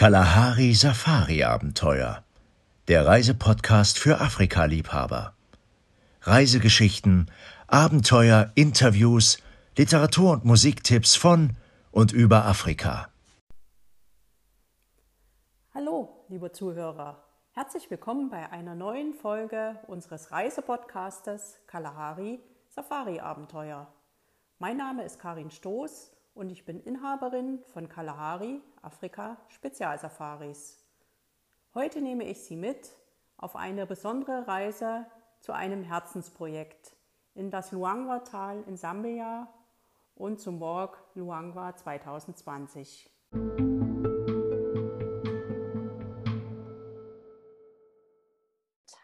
Kalahari Safari Abenteuer. Der Reisepodcast für Afrika-Liebhaber. Reisegeschichten, Abenteuer, Interviews, Literatur- und Musiktipps von und über Afrika. Hallo, liebe Zuhörer. Herzlich willkommen bei einer neuen Folge unseres Reisepodcastes Kalahari Safari Abenteuer. Mein Name ist Karin Stoß und ich bin Inhaberin von Kalahari Afrika Spezialsafaris. Heute nehme ich Sie mit auf eine besondere Reise zu einem Herzensprojekt in das Luangwa-Tal in Sambia und zum Walk Luangwa 2020.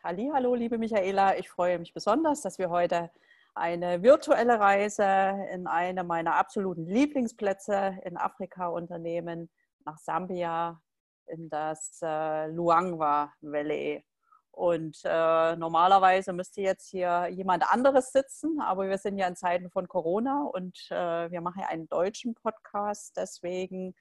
Hallo, liebe Michaela, ich freue mich besonders, dass wir heute eine virtuelle Reise in eine meiner absoluten Lieblingsplätze in Afrika unternehmen, nach Sambia, in das äh, Luangwa Valley. Und äh, normalerweise müsste jetzt hier jemand anderes sitzen, aber wir sind ja in Zeiten von Corona und äh, wir machen ja einen deutschen Podcast. Deswegen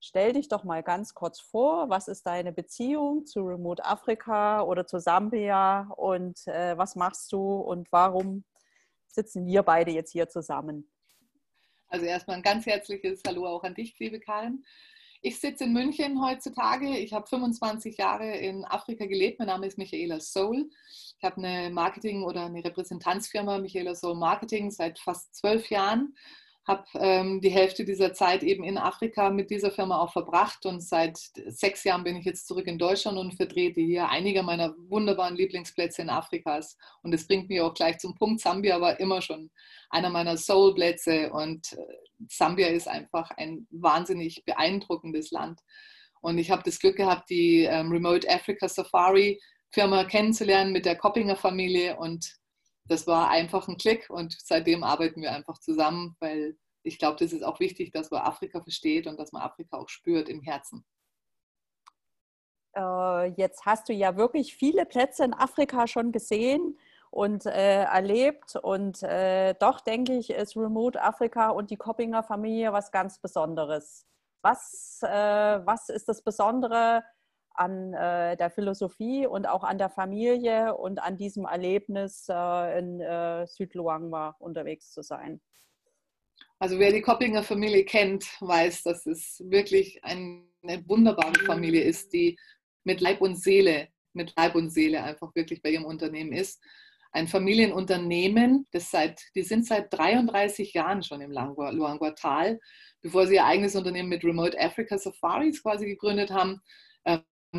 stell dich doch mal ganz kurz vor, was ist deine Beziehung zu Remote Afrika oder zu Sambia und äh, was machst du und warum sitzen wir beide jetzt hier zusammen. Also erstmal ein ganz herzliches Hallo auch an dich, liebe Karin. Ich sitze in München heutzutage. Ich habe 25 Jahre in Afrika gelebt. Mein Name ist Michaela Soul. Ich habe eine Marketing- oder eine Repräsentanzfirma, Michaela Soul Marketing, seit fast zwölf Jahren habe ähm, die Hälfte dieser Zeit eben in Afrika mit dieser Firma auch verbracht und seit sechs Jahren bin ich jetzt zurück in Deutschland und vertrete hier einige meiner wunderbaren Lieblingsplätze in Afrikas. Und das bringt mich auch gleich zum Punkt. Sambia war immer schon einer meiner Soul-Plätze und äh, Sambia ist einfach ein wahnsinnig beeindruckendes Land. Und ich habe das Glück gehabt, die ähm, Remote Africa Safari Firma kennenzulernen mit der Koppinger Familie und das war einfach ein Klick und seitdem arbeiten wir einfach zusammen, weil ich glaube, das ist auch wichtig, dass man Afrika versteht und dass man Afrika auch spürt im Herzen. Äh, jetzt hast du ja wirklich viele Plätze in Afrika schon gesehen und äh, erlebt. Und äh, doch denke ich, ist Remote Afrika und die Koppinger Familie was ganz Besonderes. Was, äh, was ist das Besondere an äh, der Philosophie und auch an der Familie und an diesem Erlebnis äh, in äh, Südluangwa unterwegs zu sein. Also wer die Koppinger Familie kennt, weiß, dass es wirklich eine wunderbare Familie ist, die mit Leib und Seele, mit Leib und Seele einfach wirklich bei ihrem Unternehmen ist. Ein Familienunternehmen, das seit, die sind seit 33 Jahren schon im Luangwa-Tal, bevor sie ihr eigenes Unternehmen mit Remote Africa Safaris quasi gegründet haben,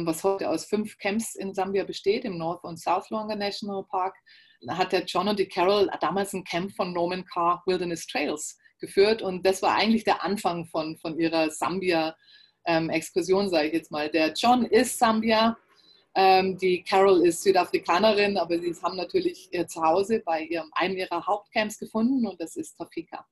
was heute aus fünf Camps in Sambia besteht, im North und South Luangwa National Park, hat der John und die Carol damals ein Camp von Norman Carr Wilderness Trails geführt und das war eigentlich der Anfang von, von ihrer Sambia-Exkursion, ähm, sage ich jetzt mal. Der John ist Sambia, ähm, die Carol ist Südafrikanerin, aber sie haben natürlich ihr Zuhause bei ihrem, einem ihrer Hauptcamps gefunden und das ist Tafika.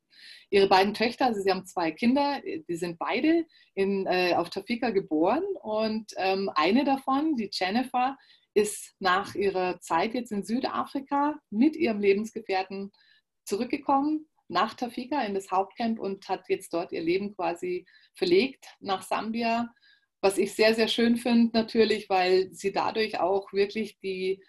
Ihre beiden Töchter, also sie haben zwei Kinder, die sind beide in, äh, auf Tafika geboren und ähm, eine davon, die Jennifer, ist nach ihrer Zeit jetzt in Südafrika mit ihrem Lebensgefährten zurückgekommen nach Tafika in das Hauptcamp und hat jetzt dort ihr Leben quasi verlegt nach Sambia was ich sehr, sehr schön finde natürlich, weil sie dadurch auch wirklich die,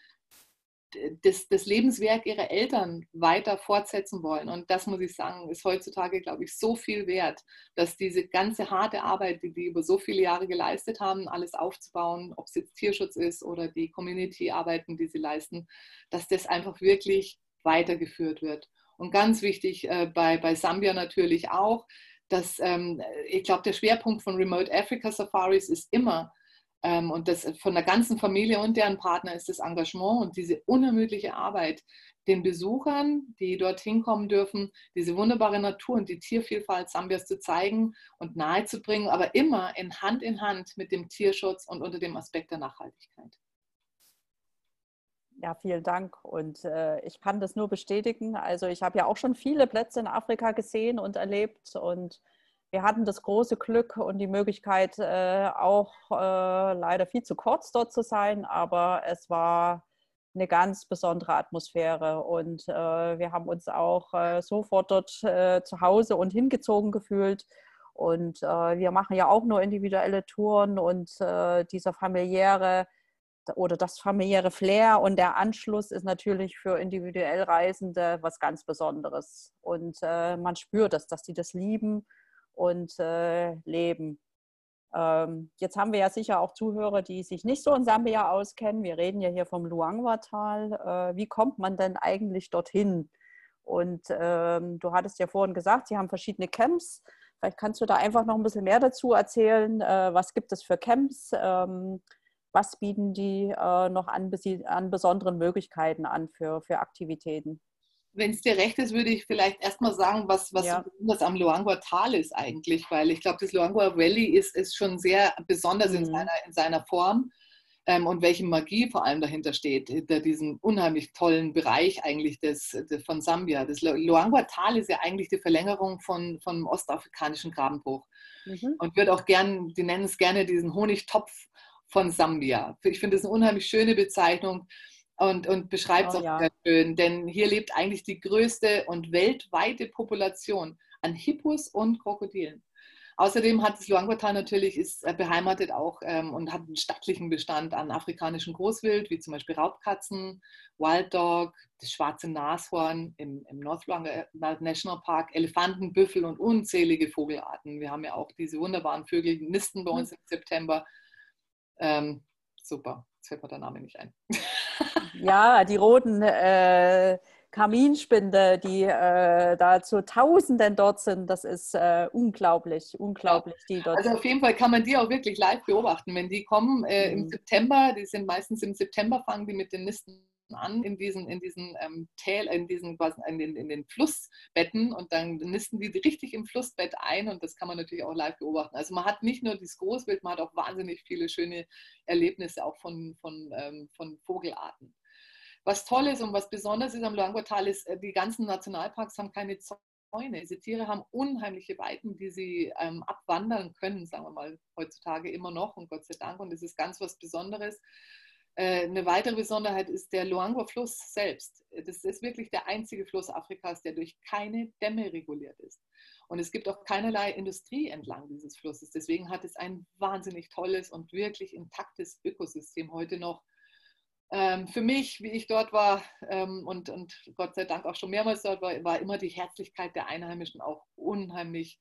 das, das, Lebenswerk ihrer Eltern weiter fortsetzen wollen. Und das muss ich sagen, ist heutzutage, glaube ich, so viel wert, dass diese ganze harte Arbeit, die die über so viele Jahre geleistet haben, alles aufzubauen, ob es jetzt Tierschutz ist oder die Community-Arbeiten, die sie leisten, dass das einfach wirklich weitergeführt wird. Und ganz wichtig äh, bei, bei Sambia natürlich auch, dass ähm, ich glaube, der Schwerpunkt von Remote Africa Safaris ist immer, ähm, und das von der ganzen Familie und deren Partner ist das Engagement und diese unermüdliche Arbeit, den Besuchern, die dorthin kommen dürfen, diese wunderbare Natur und die Tiervielfalt Sambias zu zeigen und nahezubringen, aber immer in Hand in Hand mit dem Tierschutz und unter dem Aspekt der Nachhaltigkeit. Ja, vielen Dank. Und äh, ich kann das nur bestätigen. Also ich habe ja auch schon viele Plätze in Afrika gesehen und erlebt. Und wir hatten das große Glück und die Möglichkeit, äh, auch äh, leider viel zu kurz dort zu sein. Aber es war eine ganz besondere Atmosphäre. Und äh, wir haben uns auch äh, sofort dort äh, zu Hause und hingezogen gefühlt. Und wir machen ja auch nur individuelle Touren und dieser familiäre oder das familiäre Flair und der Anschluss ist natürlich für individuell Reisende was ganz Besonderes. Und äh, man spürt es, dass die das lieben und äh, leben. Ähm, jetzt haben wir ja sicher auch Zuhörer, die sich nicht so in Sambia auskennen. Wir reden ja hier vom Luangwa-Tal. Äh, wie kommt man denn eigentlich dorthin? Und ähm, du hattest ja vorhin gesagt, Sie haben verschiedene Camps. Vielleicht kannst du da einfach noch ein bisschen mehr dazu erzählen. Äh, was gibt es für Camps? Ähm, was bieten die äh, noch an, an, besonderen Möglichkeiten an für, für Aktivitäten? Wenn es dir recht ist, würde ich vielleicht erstmal sagen, was, was ja. so am Luangwa Tal ist eigentlich, weil ich glaube, das Luangwa Valley ist, ist schon sehr besonders mhm. in, seiner, in seiner Form ähm, und welche Magie vor allem dahinter steht, hinter diesem unheimlich tollen Bereich eigentlich des, des von Sambia. Das Luangwa Tal ist ja eigentlich die Verlängerung von, vom ostafrikanischen Grabenbruch mhm. und wird auch gern, die nennen es gerne diesen Honigtopf von Sambia. Ich finde das eine unheimlich schöne Bezeichnung und, und beschreibt es oh, auch ja. sehr schön, denn hier lebt eigentlich die größte und weltweite Population an Hippos und Krokodilen. Außerdem hat das Luangwa-Tal natürlich ist äh, beheimatet auch ähm, und hat einen stattlichen Bestand an afrikanischem Großwild, wie zum Beispiel Raubkatzen, Wild Dog, das schwarze Nashorn im, im North Luangwa National Park, Elefanten, Büffel und unzählige Vogelarten. Wir haben ja auch diese wunderbaren Vögel, die nisten bei uns im September. Ähm, super, jetzt fällt mir der Name nicht ein. ja, die roten äh, Kaminspinde, die äh, da zu Tausenden dort sind, das ist äh, unglaublich, unglaublich. Die dort also auf jeden Fall kann man die auch wirklich live beobachten, wenn die kommen äh, mhm. im September. Die sind meistens im September fangen die mit den Nisten an in diesen, in diesen ähm, Täl, in diesen in den, in den Flussbetten und dann nisten die richtig im Flussbett ein und das kann man natürlich auch live beobachten. Also man hat nicht nur dieses Großbild, man hat auch wahnsinnig viele schöne Erlebnisse auch von, von, ähm, von Vogelarten. Was toll ist und was besonders ist am Luangwa-Tal ist, äh, die ganzen Nationalparks haben keine Zäune. Diese Tiere haben unheimliche Weiten, die sie ähm, abwandern können, sagen wir mal heutzutage immer noch und Gott sei Dank. Und das ist ganz was Besonderes. Äh, eine weitere Besonderheit ist der Luangwa-Fluss selbst. Das ist wirklich der einzige Fluss Afrikas, der durch keine Dämme reguliert ist. Und es gibt auch keinerlei Industrie entlang dieses Flusses. Deswegen hat es ein wahnsinnig tolles und wirklich intaktes Ökosystem heute noch. Ähm, für mich, wie ich dort war ähm, und, Gott sei Dank auch schon mehrmals dort war, war immer die Herzlichkeit der Einheimischen auch unheimlich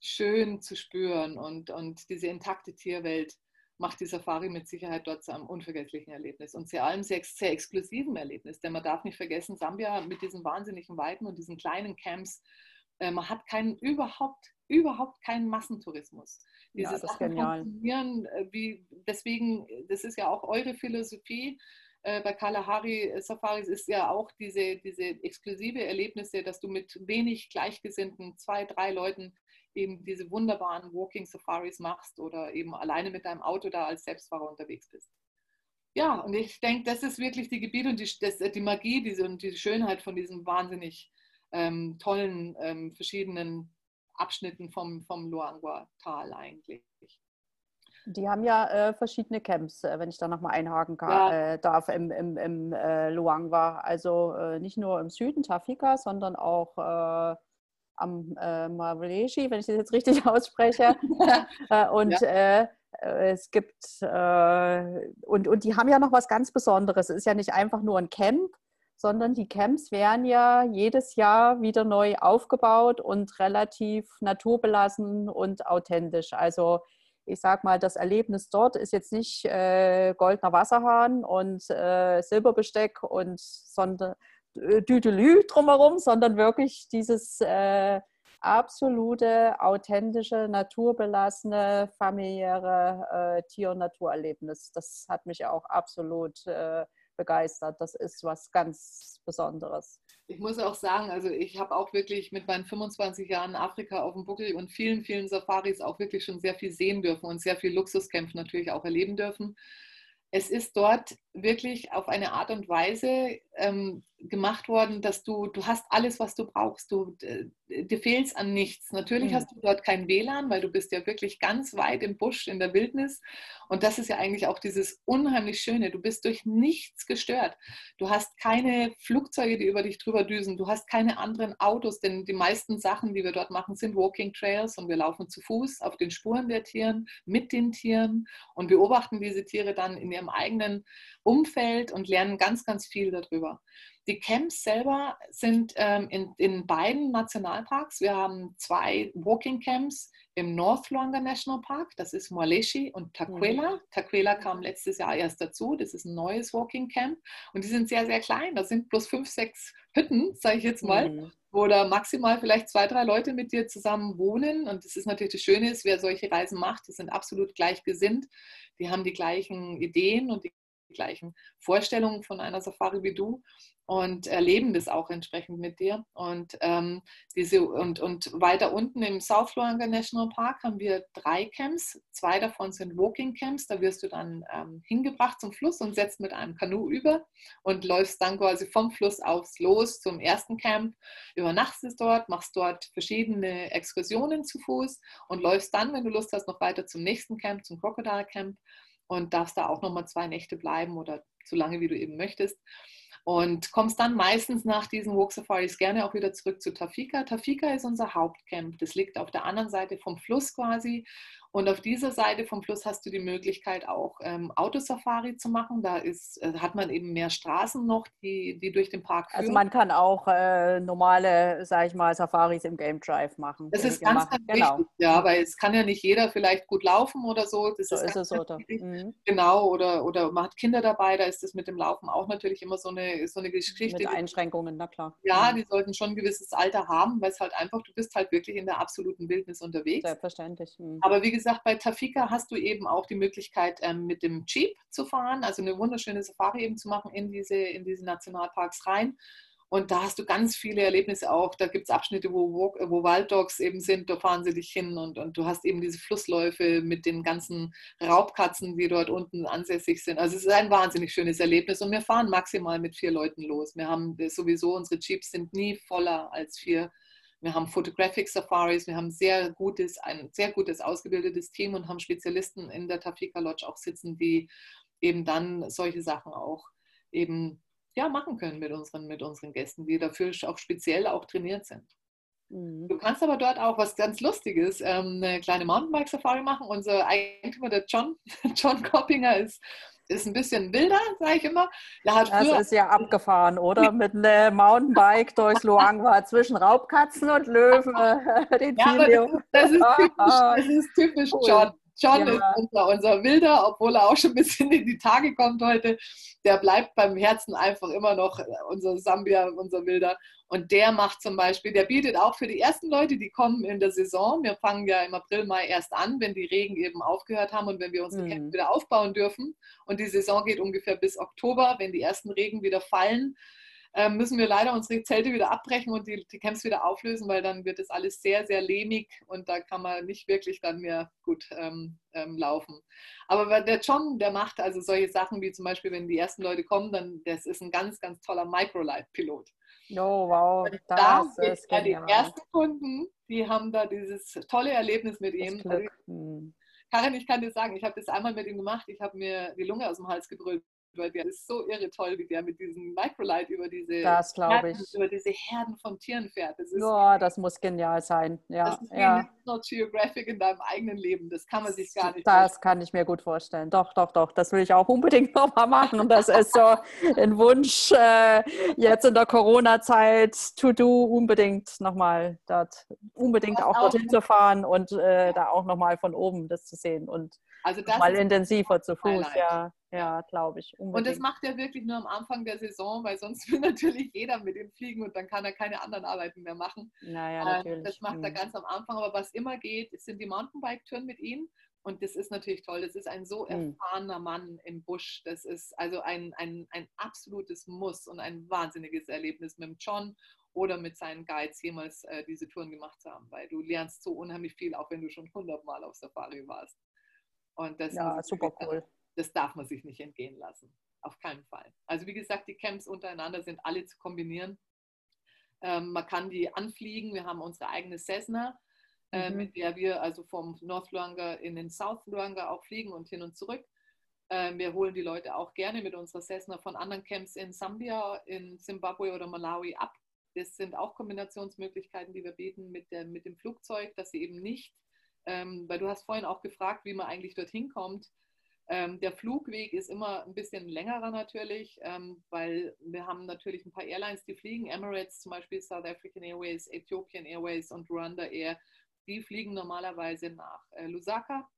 schön zu spüren und, und diese intakte Tierwelt macht die Safari mit Sicherheit dort zu einem unvergesslichen Erlebnis und vor allem sehr, sehr exklusiven Erlebnis. Denn man darf nicht vergessen, Sambia mit diesen wahnsinnigen Weiten und diesen kleinen Camps, äh, man hat keinen, überhaupt, überhaupt keinen Massentourismus. Diese ja, das ist genial. funktionieren äh, wie, deswegen, das ist ja auch eure Philosophie, äh, bei Kalahari Safaris ist ja auch diese, diese exklusive Erlebnisse, dass du mit wenig Gleichgesinnten, zwei, drei Leuten eben diese wunderbaren Walking Safaris machst oder eben alleine mit deinem Auto da als Selbstfahrer unterwegs bist. Ja, und ich denke, das ist wirklich die Gebiete und die, das, die Magie diese, und die Schönheit von diesen wahnsinnig ähm, tollen ähm, verschiedenen Abschnitten vom, vom Luangwa-Tal eigentlich. Die haben ja äh, verschiedene Camps, äh, wenn ich da nochmal einhaken kann, ja. äh, darf, im, im, im äh, Luangwa. Also äh, nicht nur im Süden, Tafika, sondern auch äh, am äh, Mavleshi, wenn ich das jetzt richtig ausspreche. äh, und ja. äh, es gibt, äh, und, und die haben ja noch was ganz Besonderes. Es ist ja nicht einfach nur ein Camp, sondern die Camps werden ja jedes Jahr wieder neu aufgebaut und relativ naturbelassen und authentisch. Also ich sag mal, das Erlebnis dort ist jetzt nicht äh, goldener Wasserhahn und äh, Silberbesteck und sondern äh, Düdelü drumherum, sondern wirklich dieses äh, absolute, authentische, naturbelassene, familiäre äh, Tier- und Naturerlebnis. Das hat mich auch absolut äh, begeistert. Das ist was ganz Besonderes. Ich muss auch sagen, also ich habe auch wirklich mit meinen 25 Jahren Afrika auf dem Buckel und vielen, vielen Safaris auch wirklich schon sehr viel sehen dürfen und sehr viel Luxuskämpfen natürlich auch erleben dürfen es ist dort wirklich auf eine Art und Weise, ähm, gemacht worden, dass du, du hast alles, was du brauchst. Du, dir fehlt an nichts. Natürlich mhm. hast du dort kein WLAN, weil du bist ja wirklich ganz weit im Busch, in der Wildnis. Und das ist ja eigentlich auch dieses unheimlich Schöne. Du bist durch nichts gestört. Du hast keine Flugzeuge, die über dich drüber düsen. Du hast keine anderen Autos, denn die meisten Sachen, die wir dort machen, sind Walking Trails und wir laufen zu Fuß auf den Spuren der Tieren, mit den Tieren und beobachten diese Tiere dann in ihrem eigenen Umfeld und lernen ganz, ganz viel darüber. Die Camps selber sind ähm, in, in beiden Nationalparks. Wir haben zwei Walking Camps im North Luangwa National Park, das ist Moaleshi und Taquela. Mhm. Taquela kam letztes Jahr erst dazu, das ist ein neues Walking Camp und die sind sehr, sehr klein. Da sind bloß fünf, sechs Hütten, sage ich jetzt mal, mhm. wo da maximal vielleicht zwei, drei Leute mit dir zusammen wohnen. Und das ist natürlich das Schöne, ist, wer solche Reisen macht, die sind absolut gleichgesinnt. Die haben die gleichen Ideen und die gleichen Vorstellungen von einer Safari wie du und erleben das auch entsprechend mit dir. Und, ähm, diese, und, und weiter unten im South Luangwa National Park haben wir drei Camps. Zwei davon sind Walking Camps. Da wirst du dann ähm, hingebracht zum Fluss und setzt mit einem Kanu über und läufst dann quasi vom Fluss aus los zum ersten Camp. Übernachtest dort, machst dort verschiedene Exkursionen zu Fuß und läufst dann, wenn du Lust hast, noch weiter zum nächsten Camp, zum Crocodile Camp und darfst da auch nochmal zwei Nächte bleiben oder so lange, wie du eben möchtest und kommst dann meistens nach diesen Walk Safaris gerne auch wieder zurück zu Tafika. Tafika ist unser Hauptcamp. Das liegt auf der anderen Seite vom Fluss quasi und auf dieser Seite vom Fluss hast du die Möglichkeit auch ähm, Autosafari zu machen. Da ist, äh, hat man eben mehr Straßen noch, die, die durch den Park also führen. Also man kann auch äh, normale, sage ich mal, Safaris im Game Drive machen. Das ist ganz, ganz genau. wichtig, ja, weil es kann ja nicht jeder vielleicht gut laufen oder so. Das so ist, ist es, oder? Mhm. Genau, oder, oder man hat Kinder dabei, da ist das mit dem Laufen auch natürlich immer so eine, so eine Geschichte. Mit Einschränkungen, na klar. Ja, mhm. die sollten schon ein gewisses Alter haben, weil es halt einfach, du bist halt wirklich in der absoluten Wildnis unterwegs. Selbstverständlich. Mhm. Aber wie gesagt, bei Tafika hast du eben auch die Möglichkeit, ähm, mit dem Jeep zu fahren, also eine wunderschöne Safari eben zu machen in diese, in diese Nationalparks rein. Und da hast du ganz viele Erlebnisse auch. Da gibt es Abschnitte, wo, wo Wilddogs eben sind, da fahren sie dich hin und, und du hast eben diese Flussläufe mit den ganzen Raubkatzen, die dort unten ansässig sind. Also es ist ein wahnsinnig schönes Erlebnis und wir fahren maximal mit vier Leuten los. Wir haben sowieso, unsere Jeeps sind nie voller als vier wir haben Photographic Safaris, wir haben sehr gutes, ein sehr gutes ausgebildetes Team und haben Spezialisten in der Tafika Lodge auch sitzen, die eben dann solche Sachen auch eben ja, machen können mit unseren, mit unseren Gästen, die dafür auch speziell auch trainiert sind. Mhm. Du kannst aber dort auch was ganz Lustiges, ähm, eine kleine Mountainbike-Safari machen. Unser Eigentümer, der John, John Koppinger, ist ist ein bisschen wilder, sage ich immer. das ist ja abgefahren, oder? Mit einem Mountainbike durchs Luangwa zwischen Raubkatzen und Löwen. den ja, das, ist, das, ist typisch, das ist typisch cool. John. John ja. ist unser, unser Wilder, obwohl er auch schon ein bisschen in die Tage kommt heute. Der bleibt beim Herzen einfach immer noch unser Sambia, unser Wilder. Und der macht zum Beispiel, der bietet auch für die ersten Leute, die kommen in der Saison, wir fangen ja im April, Mai erst an, wenn die Regen eben aufgehört haben und wenn wir unsere mhm. Camp wieder aufbauen dürfen. Und die Saison geht ungefähr bis Oktober, wenn die ersten Regen wieder fallen ähm, müssen wir leider unsere Zelte wieder abbrechen und die, die Camps wieder auflösen, weil dann wird es alles sehr, sehr lehmig und da kann man nicht wirklich dann mehr gut ähm, ähm, laufen. Aber der John, der macht also solche Sachen wie zum Beispiel, wenn die ersten Leute kommen, dann das ist ein ganz, ganz toller Microlight-Pilot. Oh, wow. Und da ist ja die ersten Kunden, die haben da dieses tolle Erlebnis mit ihm. Also, hm. Karin, ich kann dir sagen, ich habe das einmal mit ihm gemacht. Ich habe mir die Lunge aus dem Hals gebrüllt weil der ist so irre toll, wie der mit diesem Microlight über diese, das Herden, über diese Herden von Tieren fährt. Das, ist oh, das muss genial sein. Ja, das ist ja. National Geographic in deinem eigenen Leben. Das kann man sich gar nicht Das vorstellen. kann ich mir gut vorstellen. Doch, doch, doch. Das will ich auch unbedingt nochmal machen. Und das ist so ein Wunsch äh, jetzt in der Corona-Zeit to do, unbedingt nochmal dort, unbedingt auch dorthin zu fahren und äh, da auch nochmal von oben das zu sehen und also mal intensiver zu Fuß. Ja. Ja, glaube ich. Unbedingt. Und das macht er wirklich nur am Anfang der Saison, weil sonst will natürlich jeder mit ihm fliegen und dann kann er keine anderen Arbeiten mehr machen. Naja, ähm, natürlich. Das macht er mhm. ganz am Anfang. Aber was immer geht, sind die Mountainbike-Touren mit ihm. Und das ist natürlich toll. Das ist ein so mhm. erfahrener Mann im Busch. Das ist also ein, ein, ein absolutes Muss und ein wahnsinniges Erlebnis mit dem John oder mit seinen Guides jemals äh, diese Touren gemacht zu haben, weil du lernst so unheimlich viel, auch wenn du schon hundertmal auf Safari warst. Und das ja, super cool das darf man sich nicht entgehen lassen. auf keinen Fall. Also wie gesagt, die Camps untereinander sind alle zu kombinieren. Ähm, man kann die anfliegen. Wir haben unsere eigene Cessna, äh, mhm. mit der wir also vom North Luanga in den South Luanga auch fliegen und hin und zurück. Ähm, wir holen die Leute auch gerne mit unserer Cessna von anderen Camps in Sambia, in Zimbabwe oder Malawi ab. Das sind auch Kombinationsmöglichkeiten, die wir bieten mit, der, mit dem Flugzeug, dass sie eben nicht, ähm, weil du hast vorhin auch gefragt, wie man eigentlich dorthin kommt. Ähm, der Flugweg ist immer ein bisschen längerer natürlich, ähm, weil wir haben natürlich ein paar Airlines, die fliegen. Emirates zum Beispiel, South African Airways, Ethiopian Airways und Rwanda Air. Die fliegen normalerweise nach äh, Lusaka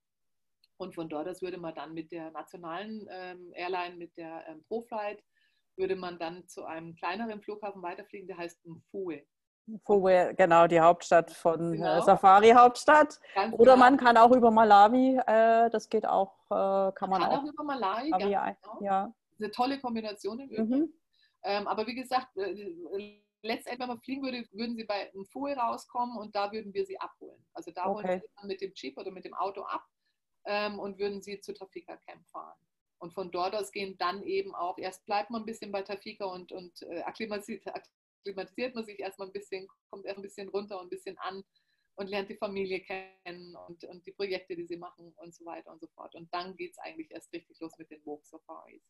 und von dort aus würde man dann mit der nationalen ähm, Airline, mit der ähm, ProFlight, würde man dann zu einem kleineren Flughafen weiterfliegen, der heißt Mfue. Mfue, genau, die Hauptstadt von äh, genau. Safari-Hauptstadt. Oder genau. man kann auch über Malawi, äh, das geht auch, äh, kann man, kann auch, auch über Malawi, Malawi ja, genau. ja. Eine tolle Kombination im Übrigen. Mhm. Ähm, aber wie gesagt, äh, letztendlich, wenn man fliegen würde, würden sie bei Mfue rauskommen und da würden wir sie abholen. Also da okay. holen wir sie dann mit dem Jeep oder mit dem Auto ab ähm, und würden sie zu Tafika Camp fahren. Und von dort aus gehen dann eben auch, erst bleibt man ein bisschen bei Tafika und, und äh, akklimatisiert, akklimatisiert man sich erstmal ein bisschen, kommt erst ein bisschen runter und ein bisschen an und lernt die Familie kennen und, und die Projekte, die sie machen und so weiter und so fort. Und dann geht es eigentlich erst richtig los mit den Walk Safaris.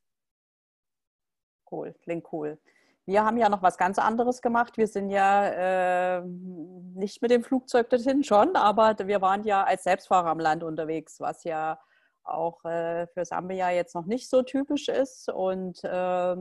Cool, klingt cool. Wir haben ja noch was ganz anderes gemacht. Wir sind ja äh, nicht mit dem Flugzeug dorthin schon, aber wir waren ja als Selbstfahrer am Land unterwegs, was ja auch äh, für Sambia jetzt noch nicht so typisch ist. Und äh,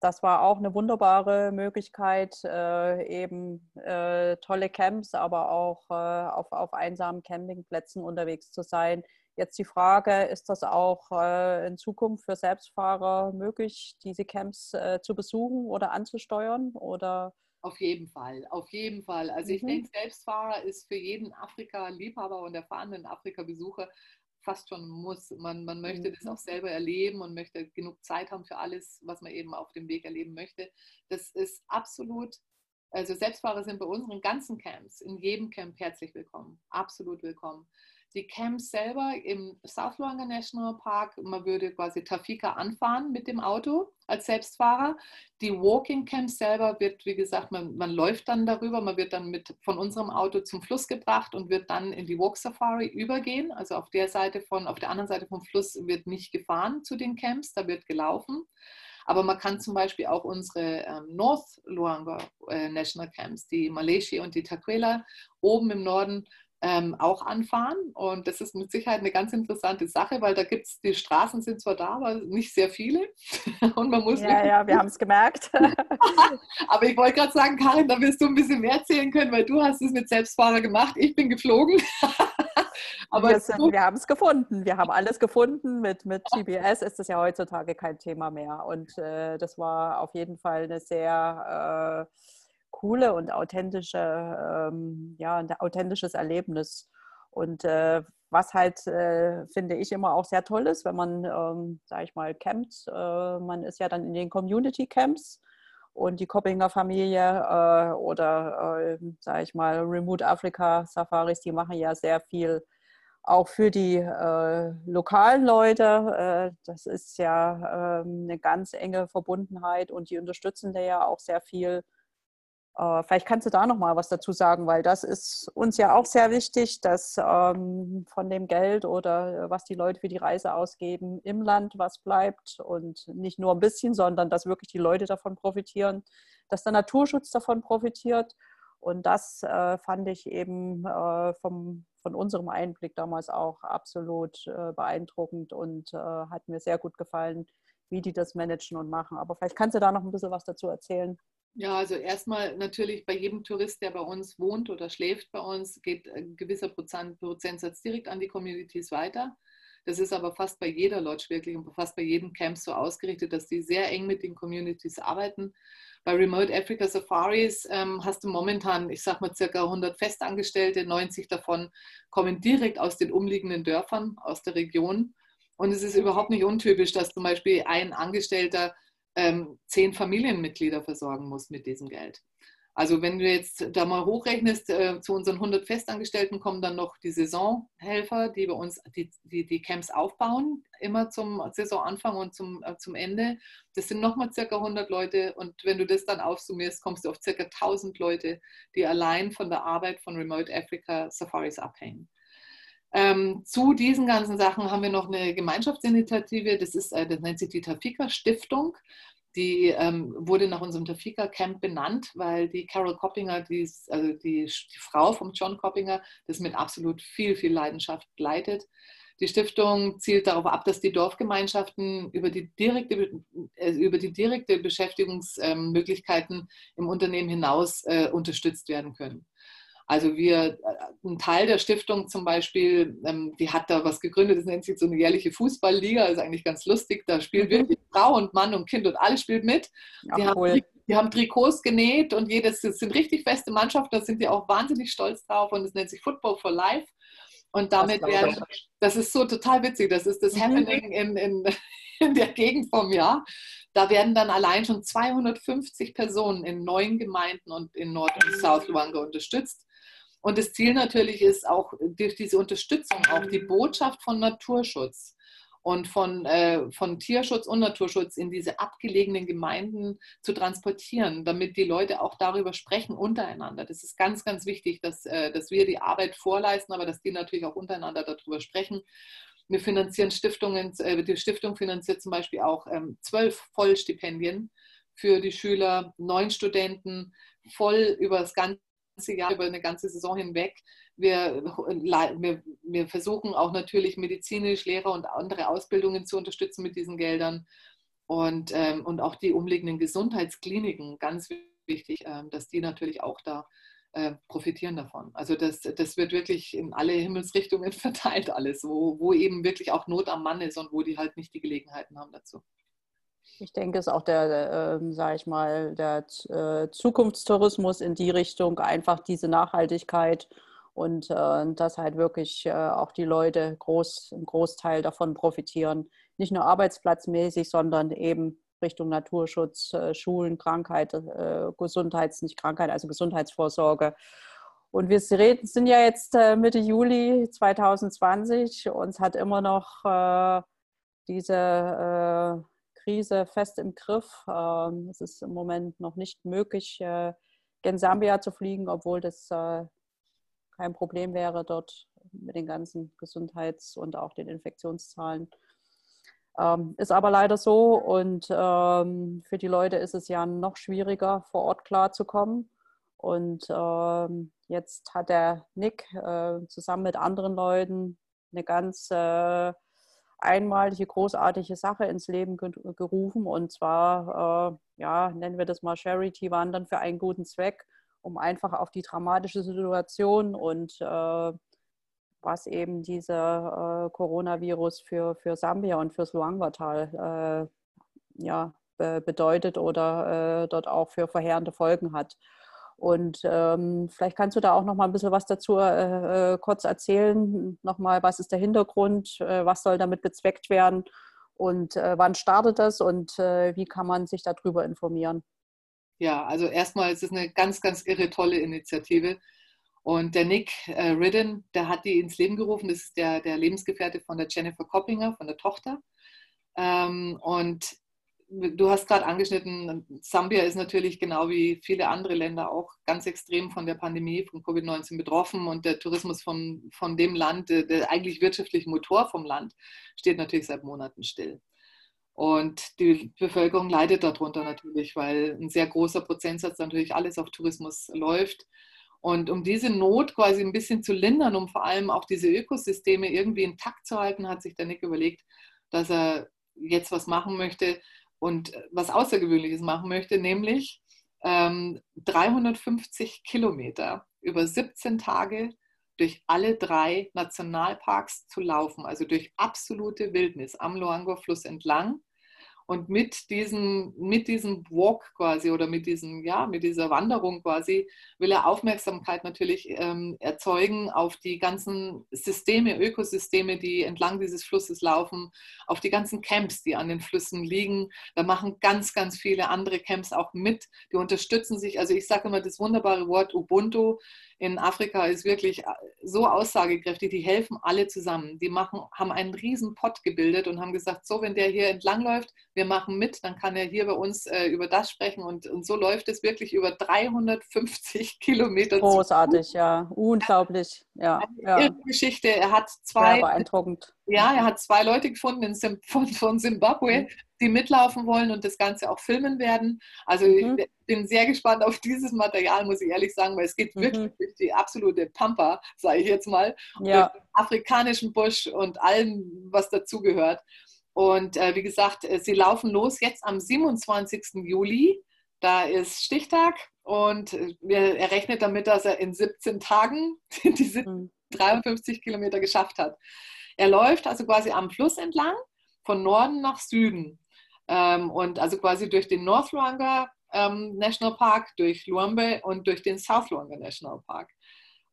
das war auch eine wunderbare Möglichkeit, äh, eben äh, tolle Camps, aber auch äh, auf, auf einsamen Campingplätzen unterwegs zu sein Jetzt die Frage, ist das auch äh, in Zukunft für Selbstfahrer möglich, diese Camps äh, zu besuchen oder anzusteuern? Oder? Auf jeden Fall, auf jeden Fall. Also mhm. ich denke, Selbstfahrer ist für jeden Afrika-Liebhaber und erfahrenen Afrika-Besucher fast schon muss. Man, man möchte mhm. das auch selber erleben und möchte genug Zeit haben für alles, was man eben auf dem Weg erleben möchte. Das ist absolut, also Selbstfahrer sind bei unseren ganzen Camps, in jedem Camp herzlich willkommen, absolut willkommen die Camps selber im South Luanga National Park, man würde quasi Tafika anfahren mit dem Auto als Selbstfahrer. Die Walking Camps selber wird, wie gesagt, man, man läuft dann darüber, man wird dann mit von unserem Auto zum Fluss gebracht und wird dann in die Walk Safari übergehen. Also auf der Seite von, auf der anderen Seite vom Fluss wird nicht gefahren zu den Camps, da wird gelaufen. Aber man kann zum Beispiel auch unsere ähm, North Luanga äh, National Camps, die Malaysia und die Taquela, oben im Norden ähm, auch anfahren. Und das ist mit Sicherheit eine ganz interessante Sache, weil da gibt es, die Straßen sind zwar da, aber nicht sehr viele. Und man muss. Ja, ja, wir haben es gemerkt. aber ich wollte gerade sagen, Karin, da wirst du ein bisschen mehr erzählen können, weil du hast es mit Selbstfahrer gemacht. Ich bin geflogen. aber wir, wir haben es gefunden. Wir haben alles gefunden. Mit, mit GPS ist das ja heutzutage kein Thema mehr. Und äh, das war auf jeden Fall eine sehr. Äh, coole und authentische, ähm, ja, ein authentisches Erlebnis. Und äh, was halt, äh, finde ich, immer auch sehr toll ist, wenn man, ähm, sage ich mal, campt. Äh, man ist ja dann in den Community Camps und die Koppinger Familie äh, oder, äh, sage ich mal, Remote Africa Safaris, die machen ja sehr viel auch für die äh, lokalen Leute. Äh, das ist ja ähm, eine ganz enge Verbundenheit und die unterstützen da ja auch sehr viel vielleicht kannst du da noch mal was dazu sagen, weil das ist uns ja auch sehr wichtig, dass ähm, von dem Geld oder äh, was die Leute für die Reise ausgeben, im Land was bleibt und nicht nur ein bisschen, sondern dass wirklich die Leute davon profitieren, dass der Naturschutz davon profitiert. Und das äh, fand ich eben äh, vom, von unserem Einblick damals auch absolut äh, beeindruckend und äh, hat mir sehr gut gefallen, wie die das managen und machen. Aber vielleicht kannst du da noch ein bisschen was dazu erzählen. Ja, also erstmal natürlich bei jedem Tourist, der bei uns wohnt oder schläft bei uns, geht ein gewisser Prozent, Prozentsatz direkt an die Communities weiter. Das ist aber fast bei jeder Lodge wirklich und fast bei jedem Camp so ausgerichtet, dass die sehr eng mit den Communities arbeiten. Bei Remote Africa Safaris ähm, hast du momentan, ich sag mal, circa 100 Festangestellte, 90 davon kommen direkt aus den umliegenden Dörfern, aus der Region. Und es ist überhaupt nicht untypisch, dass zum Beispiel ein Angestellter ähm, zehn Familienmitglieder versorgen muss mit diesem Geld. Also wenn du jetzt da mal hochrechnest, äh, zu unseren 100 Festangestellten kommen dann noch die Saisonhelfer, die bei uns die, die, die Camps aufbauen, immer zum Saisonanfang und zum, äh, zum Ende. Das sind nochmal circa 100 Leute und wenn du das dann aufsummierst, kommst du auf circa 1000 Leute, die allein von der Arbeit von Remote Africa Safaris abhängen. Ähm, zu diesen ganzen Sachen haben wir noch eine Gemeinschaftsinitiative, das, ist, äh, das nennt sich die Tafika Stiftung. Die ähm, wurde nach unserem Tafika Camp benannt, weil die Carol Coppinger, die, also die, die Frau von John Coppinger, das mit absolut viel, viel Leidenschaft leitet. Die Stiftung zielt darauf ab, dass die Dorfgemeinschaften über die direkte, äh, über die direkte Beschäftigungsmöglichkeiten im Unternehmen hinaus äh, unterstützt werden können. Also wir, äh, ein Teil der Stiftung zum Beispiel, ähm, die hat da was gegründet, das nennt sich so eine jährliche Fußballliga, ist eigentlich ganz lustig. Da spielt mhm. wirklich Frau und Mann und Kind und alle spielt mit. Die, Ach, haben, die haben Trikots genäht und jedes, das sind richtig feste Mannschaften, da sind die auch wahnsinnig stolz drauf und es nennt sich Football for Life. Und damit das werden, das ist so total witzig, das ist das mhm. Happening in, in, in der Gegend vom Jahr. Da werden dann allein schon 250 Personen in neun Gemeinden und in Nord- und South Luanga unterstützt. Und das Ziel natürlich ist auch durch diese Unterstützung auch die Botschaft von Naturschutz und von, äh, von Tierschutz und Naturschutz in diese abgelegenen Gemeinden zu transportieren, damit die Leute auch darüber sprechen untereinander. Das ist ganz, ganz wichtig, dass, äh, dass wir die Arbeit vorleisten, aber dass die natürlich auch untereinander darüber sprechen. Wir finanzieren Stiftungen, äh, die Stiftung finanziert zum Beispiel auch ähm, zwölf Vollstipendien für die Schüler, neun Studenten, voll über das ganze ganze Jahr, über eine ganze Saison hinweg. Wir, wir, wir versuchen auch natürlich medizinisch Lehrer und andere Ausbildungen zu unterstützen mit diesen Geldern und, ähm, und auch die umliegenden Gesundheitskliniken, ganz wichtig, ähm, dass die natürlich auch da äh, profitieren davon. Also das, das wird wirklich in alle Himmelsrichtungen verteilt alles, wo, wo eben wirklich auch Not am Mann ist und wo die halt nicht die Gelegenheiten haben dazu. Ich denke, es ist auch der, äh, sage ich mal, der äh, Zukunftstourismus in die Richtung, einfach diese Nachhaltigkeit und äh, dass halt wirklich äh, auch die Leute groß, einen Großteil davon profitieren. Nicht nur arbeitsplatzmäßig, sondern eben Richtung Naturschutz, äh, Schulen, Krankheit, äh, Gesundheits, nicht Krankheit, also Gesundheitsvorsorge. Und wir reden, sind ja jetzt Mitte Juli 2020. Uns hat immer noch diese Krise fest im Griff. Ähm, es ist im Moment noch nicht möglich, äh, gen Sambia zu fliegen, obwohl das äh, kein Problem wäre dort mit den ganzen Gesundheits- und auch den Infektionszahlen. Ähm, ist aber leider so und ähm, für die Leute ist es ja noch schwieriger, vor Ort klarzukommen. Und jetzt hat der Nick äh, zusammen mit anderen Leuten eine ganz einmalige, großartige Sache ins Leben gerufen. Und zwar, äh, ja, nennen wir das mal Charity, Wandern für einen guten Zweck, um einfach auf die dramatische Situation und äh, was eben dieser äh, Coronavirus für, für Sambia und fürs Luangwa-Tal äh, ja, bedeutet oder äh, dort auch für verheerende Folgen hat. Und ähm, vielleicht kannst du da auch noch mal ein bisschen was dazu äh, äh, kurz erzählen. Nochmal, was ist der Hintergrund? Äh, was soll damit bezweckt werden? Und äh, wann startet das? Und äh, wie kann man sich darüber informieren? Ja, also erstmal ist es eine ganz, ganz irre tolle Initiative. Und der Nick äh, Ridden, der hat die ins Leben gerufen. Das ist der, der Lebensgefährte von der Jennifer Coppinger, von der Tochter. Ähm, und du hast gerade angeschnitten, Sambia ist natürlich genau wie viele andere Länder auch ganz extrem von der Pandemie von Covid-19 betroffen und der Tourismus von, von dem Land, der eigentlich wirtschaftliche Motor vom Land, steht natürlich seit Monaten still. Und die Bevölkerung leidet darunter natürlich, weil ein sehr großer Prozentsatz natürlich alles auf Tourismus läuft. Und um diese Not quasi ein bisschen zu lindern, um vor allem auch diese Ökosysteme irgendwie intakt zu halten, hat sich der Nick überlegt, dass er jetzt was machen möchte, und was Außergewöhnliches machen möchte, nämlich ähm, 350 Kilometer über 17 Tage durch alle drei Nationalparks zu laufen, also durch absolute Wildnis am Loango-Fluss entlang. Und mit diesem, mit diesem Walk quasi oder mit, diesem, ja, mit dieser Wanderung quasi will er Aufmerksamkeit natürlich ähm, erzeugen auf die ganzen Systeme, Ökosysteme, die entlang dieses Flusses laufen, auf die ganzen Camps, die an den Flüssen liegen. Da machen ganz, ganz viele andere Camps auch mit. Die unterstützen sich. Also ich sage immer das wunderbare Wort Ubuntu in Afrika ist wirklich äh, so aussagekräftig. Die helfen alle zusammen. Die machen, haben einen riesen Pott gebildet und haben gesagt, so, wenn der hier entlangläuft, wir machen mit, dann kann er hier bei uns äh, über das sprechen. Und, und so läuft es wirklich über 350 Kilometer. Großartig, ja. Unglaublich. Ja, ja. Geschichte. Er hat zwei. Sehr beeindruckend. Ja, er hat zwei Leute gefunden in Sim von, von Zimbabwe, mhm. Die mitlaufen wollen und das Ganze auch filmen werden. Also mhm. ich bin sehr gespannt auf dieses Material, muss ich ehrlich sagen, weil es geht mhm. wirklich durch die absolute Pampa, sage ich jetzt mal, ja. afrikanischen Busch und allem, was dazugehört. Und äh, wie gesagt, äh, sie laufen los jetzt am 27. Juli. Da ist Stichtag und äh, er rechnet damit, dass er in 17 Tagen diese 53 mhm. Kilometer geschafft hat. Er läuft also quasi am Fluss entlang, von Norden nach Süden. Ähm, und also quasi durch den North Luanga ähm, National Park, durch Luambe und durch den South Luanga National Park.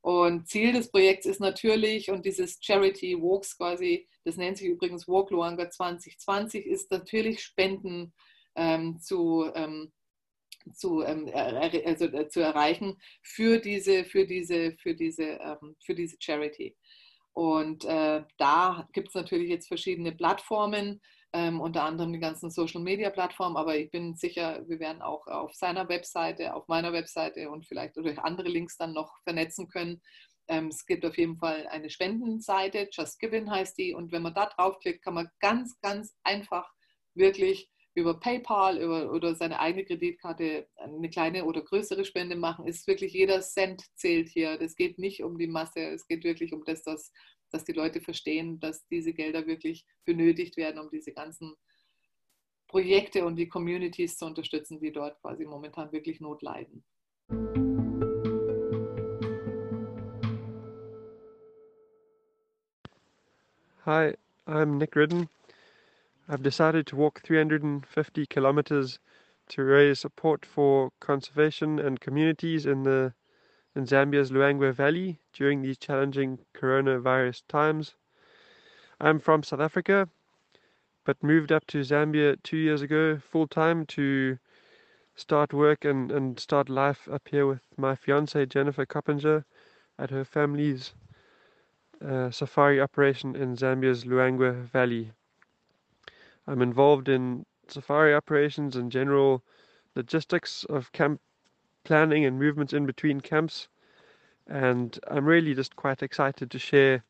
Und Ziel des Projekts ist natürlich, und dieses Charity Walks quasi, das nennt sich übrigens Walk Luanga 2020, ist natürlich Spenden ähm, zu, ähm, zu, ähm, also, äh, zu erreichen für diese, für diese, für diese, ähm, für diese Charity. Und äh, da gibt es natürlich jetzt verschiedene Plattformen, ähm, unter anderem die ganzen Social-Media-Plattformen, aber ich bin sicher, wir werden auch auf seiner Webseite, auf meiner Webseite und vielleicht durch andere Links dann noch vernetzen können. Ähm, es gibt auf jeden Fall eine Spendenseite, Just Giving heißt die, und wenn man da draufklickt, kann man ganz, ganz einfach wirklich über PayPal über, oder seine eigene Kreditkarte eine kleine oder größere Spende machen, ist wirklich jeder Cent zählt hier. Das geht nicht um die Masse, es geht wirklich um das, dass, dass die Leute verstehen, dass diese Gelder wirklich benötigt werden, um diese ganzen Projekte und die Communities zu unterstützen, die dort quasi momentan wirklich Not leiden. Hi, I'm Nick Ridden. I've decided to walk 350 kilometers to raise support for conservation and communities in the in Zambia's Luangwa Valley during these challenging coronavirus times. I'm from South Africa, but moved up to Zambia two years ago full time to start work and, and start life up here with my fiance Jennifer Coppinger at her family's uh, safari operation in Zambia's Luangwa Valley. I'm involved in safari operations and general logistics of camp planning and movements in between camps. And I'm really just quite excited to share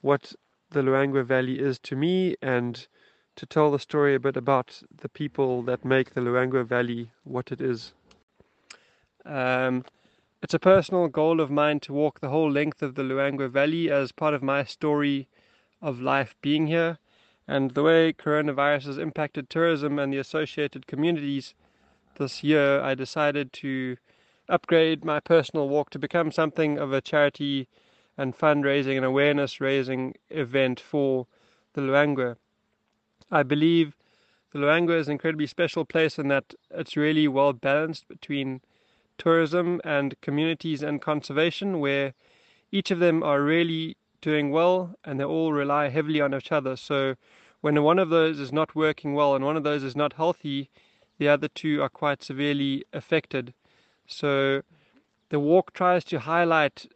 what the Luangwa Valley is to me and to tell the story a bit about the people that make the Luangwa Valley what it is. Um, it's a personal goal of mine to walk the whole length of the Luangwa Valley as part of my story of life being here and the way coronavirus has impacted tourism and the associated communities this year, I decided to upgrade my personal walk to become something of a charity and fundraising and awareness raising event for the Luangwa. I believe the Luangwa is an incredibly special place in that it's really well balanced between tourism and communities and conservation, where each of them are really doing well and they all rely heavily on each other. So when one of those is not working well and one of those is not healthy, the other two are quite severely affected. So the walk tries to highlight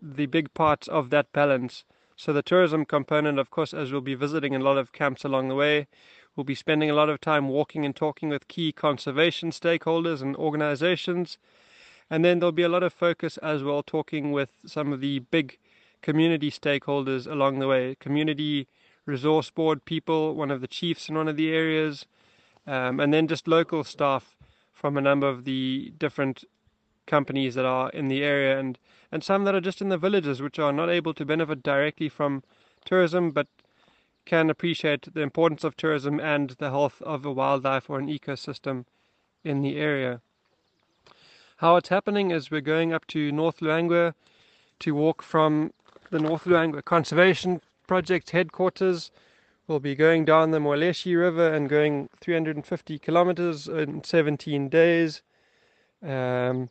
the big parts of that balance. So the tourism component, of course, as we'll be visiting a lot of camps along the way, we'll be spending a lot of time walking and talking with key conservation stakeholders and organizations. And then there'll be a lot of focus as well talking with some of the big community stakeholders along the way, community resource board people, one of the chiefs in one of the areas, um, and then just local staff from a number of the different companies that are in the area and, and some that are just in the villages which are not able to benefit directly from tourism but can appreciate the importance of tourism and the health of a wildlife or an ecosystem in the area. How it's happening is we're going up to North Luangwa to walk from the North Luangwa Conservation Project headquarters We'll be going down the Moleshi River and going 350 kilometers in 17 days. Um,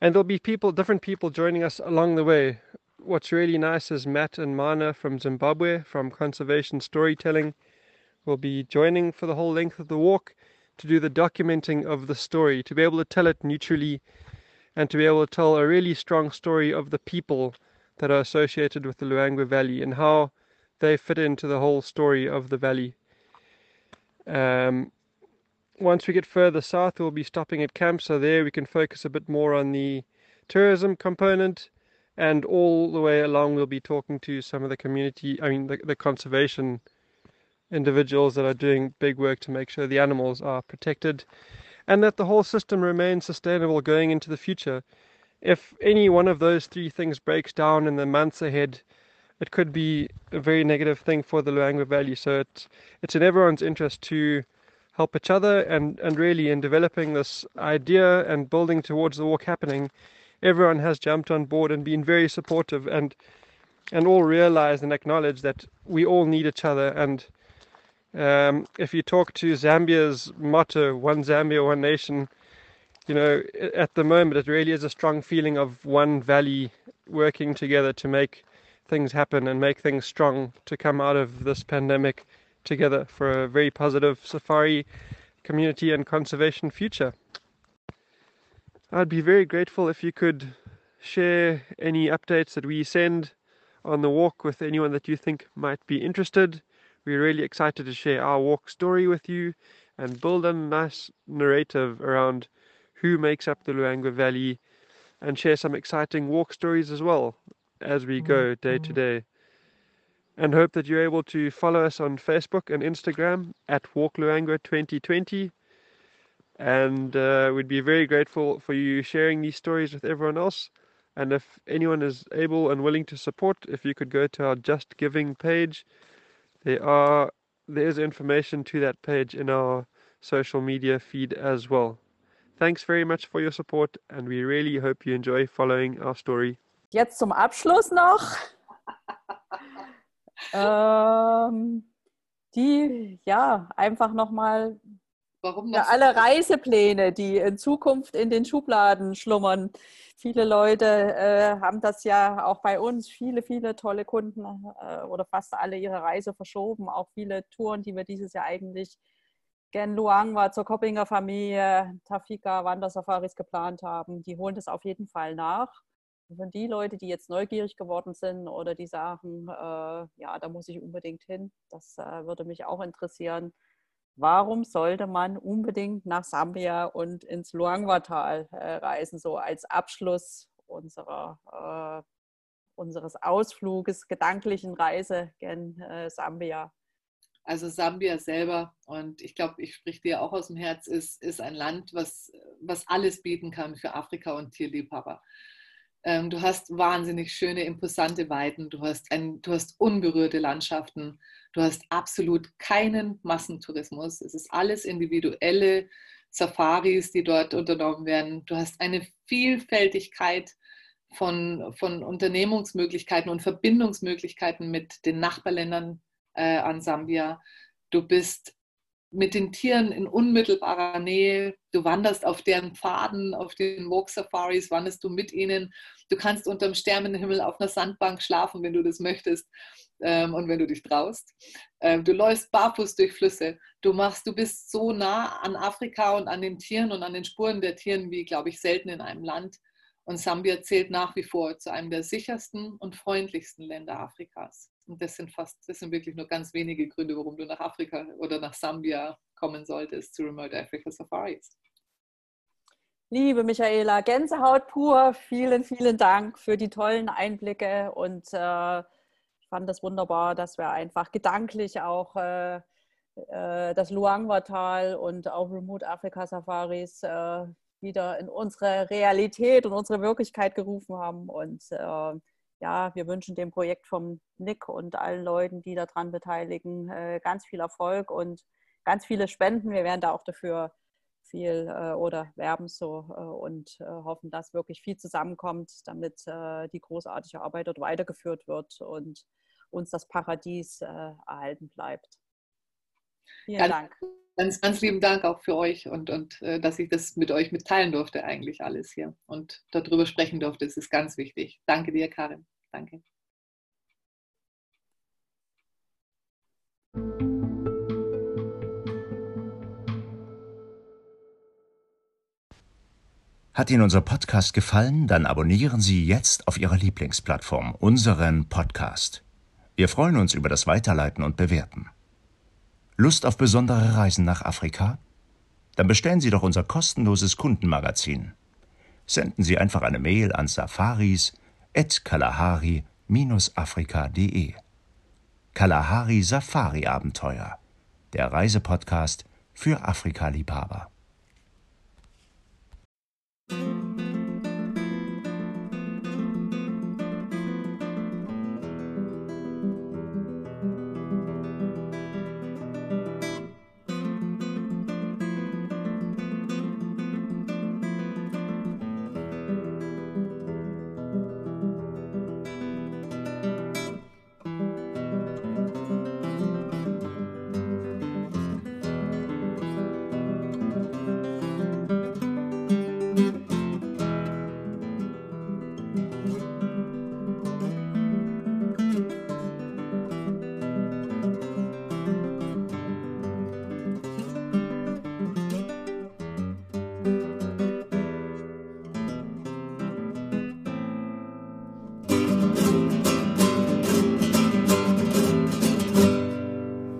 and there'll be people, different people joining us along the way. What's really nice is Matt and Mana from Zimbabwe, from Conservation Storytelling, will be joining for the whole length of the walk to do the documenting of the story, to be able to tell it neutrally and to be able to tell a really strong story of the people that are associated with the Luangwa Valley and how they fit into the whole story of the valley. Um, once we get further south, we'll be stopping at camps, so there we can focus a bit more on the tourism component. And all the way along, we'll be talking to some of the community, I mean, the, the conservation individuals that are doing big work to make sure the animals are protected and that the whole system remains sustainable going into the future. If any one of those three things breaks down in the months ahead, it could be a very negative thing for the Luangwa Valley. So it's it's in everyone's interest to help each other and, and really in developing this idea and building towards the walk happening, everyone has jumped on board and been very supportive and and all realize and acknowledge that we all need each other and um, if you talk to Zambia's motto, One Zambia, One Nation, you know, at the moment it really is a strong feeling of one valley working together to make things happen and make things strong to come out of this pandemic together for a very positive safari community and conservation future. I'd be very grateful if you could share any updates that we send on the walk with anyone that you think might be interested. We're really excited to share our walk story with you and build a nice narrative around who makes up the Luangwa Valley and share some exciting walk stories as well as we go day to day. And hope that you're able to follow us on Facebook and Instagram at Walk Luangwa 2020. And uh, we'd be very grateful for you sharing these stories with everyone else. And if anyone is able and willing to support, if you could go to our Just Giving page, there are there is information to that page in our social media feed as well. Thanks very much for your support and we really hope you enjoy following our story. Jetzt zum Abschluss noch. ähm, die, ja, einfach nochmal Warum ja, alle Reisepläne, die in Zukunft in den Schubladen schlummern. Viele Leute äh, haben das ja auch bei uns, viele, viele tolle Kunden äh, oder fast alle ihre Reise verschoben. Auch viele Touren, die wir dieses Jahr eigentlich Gen Luang war zur Koppinger Familie, Tafika, Wandersafaris geplant haben, die holen das auf jeden Fall nach. Von die Leute, die jetzt neugierig geworden sind oder die sagen, äh, ja, da muss ich unbedingt hin, das äh, würde mich auch interessieren warum sollte man unbedingt nach Sambia und ins Luangwa-Tal äh, reisen, so als Abschluss unserer, äh, unseres Ausfluges, gedanklichen Reise gen äh, Sambia? Also Sambia selber, und ich glaube, ich spreche dir auch aus dem Herz, ist, ist ein Land, was, was alles bieten kann für Afrika und Tierliebhaber. Ähm, du hast wahnsinnig schöne, imposante Weiden, du hast, ein, du hast unberührte Landschaften, du hast absolut keinen Massentourismus. Es ist alles individuelle Safaris, die dort unternommen werden. Du hast eine Vielfältigkeit von, von Unternehmungsmöglichkeiten und Verbindungsmöglichkeiten mit den Nachbarländern äh, an Sambia. Du bist mit den Tieren in unmittelbarer Nähe. Du wanderst auf deren Pfaden, auf den Walk Safaris, wanderst du mit ihnen. Du kannst unter dem Sternenhimmel auf einer Sandbank schlafen, wenn du das möchtest ähm, und wenn du dich traust. Ähm, du läufst barfuß durch Flüsse. Du machst, du bist so nah an Afrika und an den Tieren und an den Spuren der Tieren wie, glaube ich, selten in einem Land. Und Sambia zählt nach wie vor zu einem der sichersten und freundlichsten Länder Afrikas. Und das sind fast, das sind wirklich nur ganz wenige Gründe, warum du nach Afrika oder nach Sambia kommen solltest zu Remote Africa Safaris. Liebe Michaela, Gänsehaut pur, vielen, vielen Dank für die tollen Einblicke und äh, ich fand das wunderbar, dass wir einfach gedanklich auch äh, äh, das Luangwa-Tal und auch Remote Africa Safaris äh, wieder in unsere Realität und unsere Wirklichkeit gerufen haben und äh, ja, wir wünschen dem Projekt vom Nick und allen Leuten, die daran beteiligen, äh, ganz viel Erfolg und ganz viele Spenden. Wir werden da auch dafür viel äh, oder werben so äh, und hoffen, dass wirklich viel zusammenkommt, damit die großartige Arbeit dort weitergeführt wird und uns das Paradies erhalten bleibt. Vielen ganz, Dank. Ganz, ganz lieben Dank auch für euch und, und äh, dass ich das mit euch mitteilen durfte, eigentlich alles hier und darüber sprechen durfte. Das ist ganz wichtig. Danke dir, Karin. Danke. Hat Ihnen unser Podcast gefallen? Dann abonnieren Sie jetzt auf Ihrer Lieblingsplattform unseren Podcast. Wir freuen uns über das Weiterleiten und Bewerten. Lust auf besondere Reisen nach Afrika? Dann bestellen Sie doch unser kostenloses Kundenmagazin. Senden Sie einfach eine Mail an safaris.kalahari-afrika.de. Kalahari Safari Abenteuer, der Reisepodcast für Afrika-Liebhaber.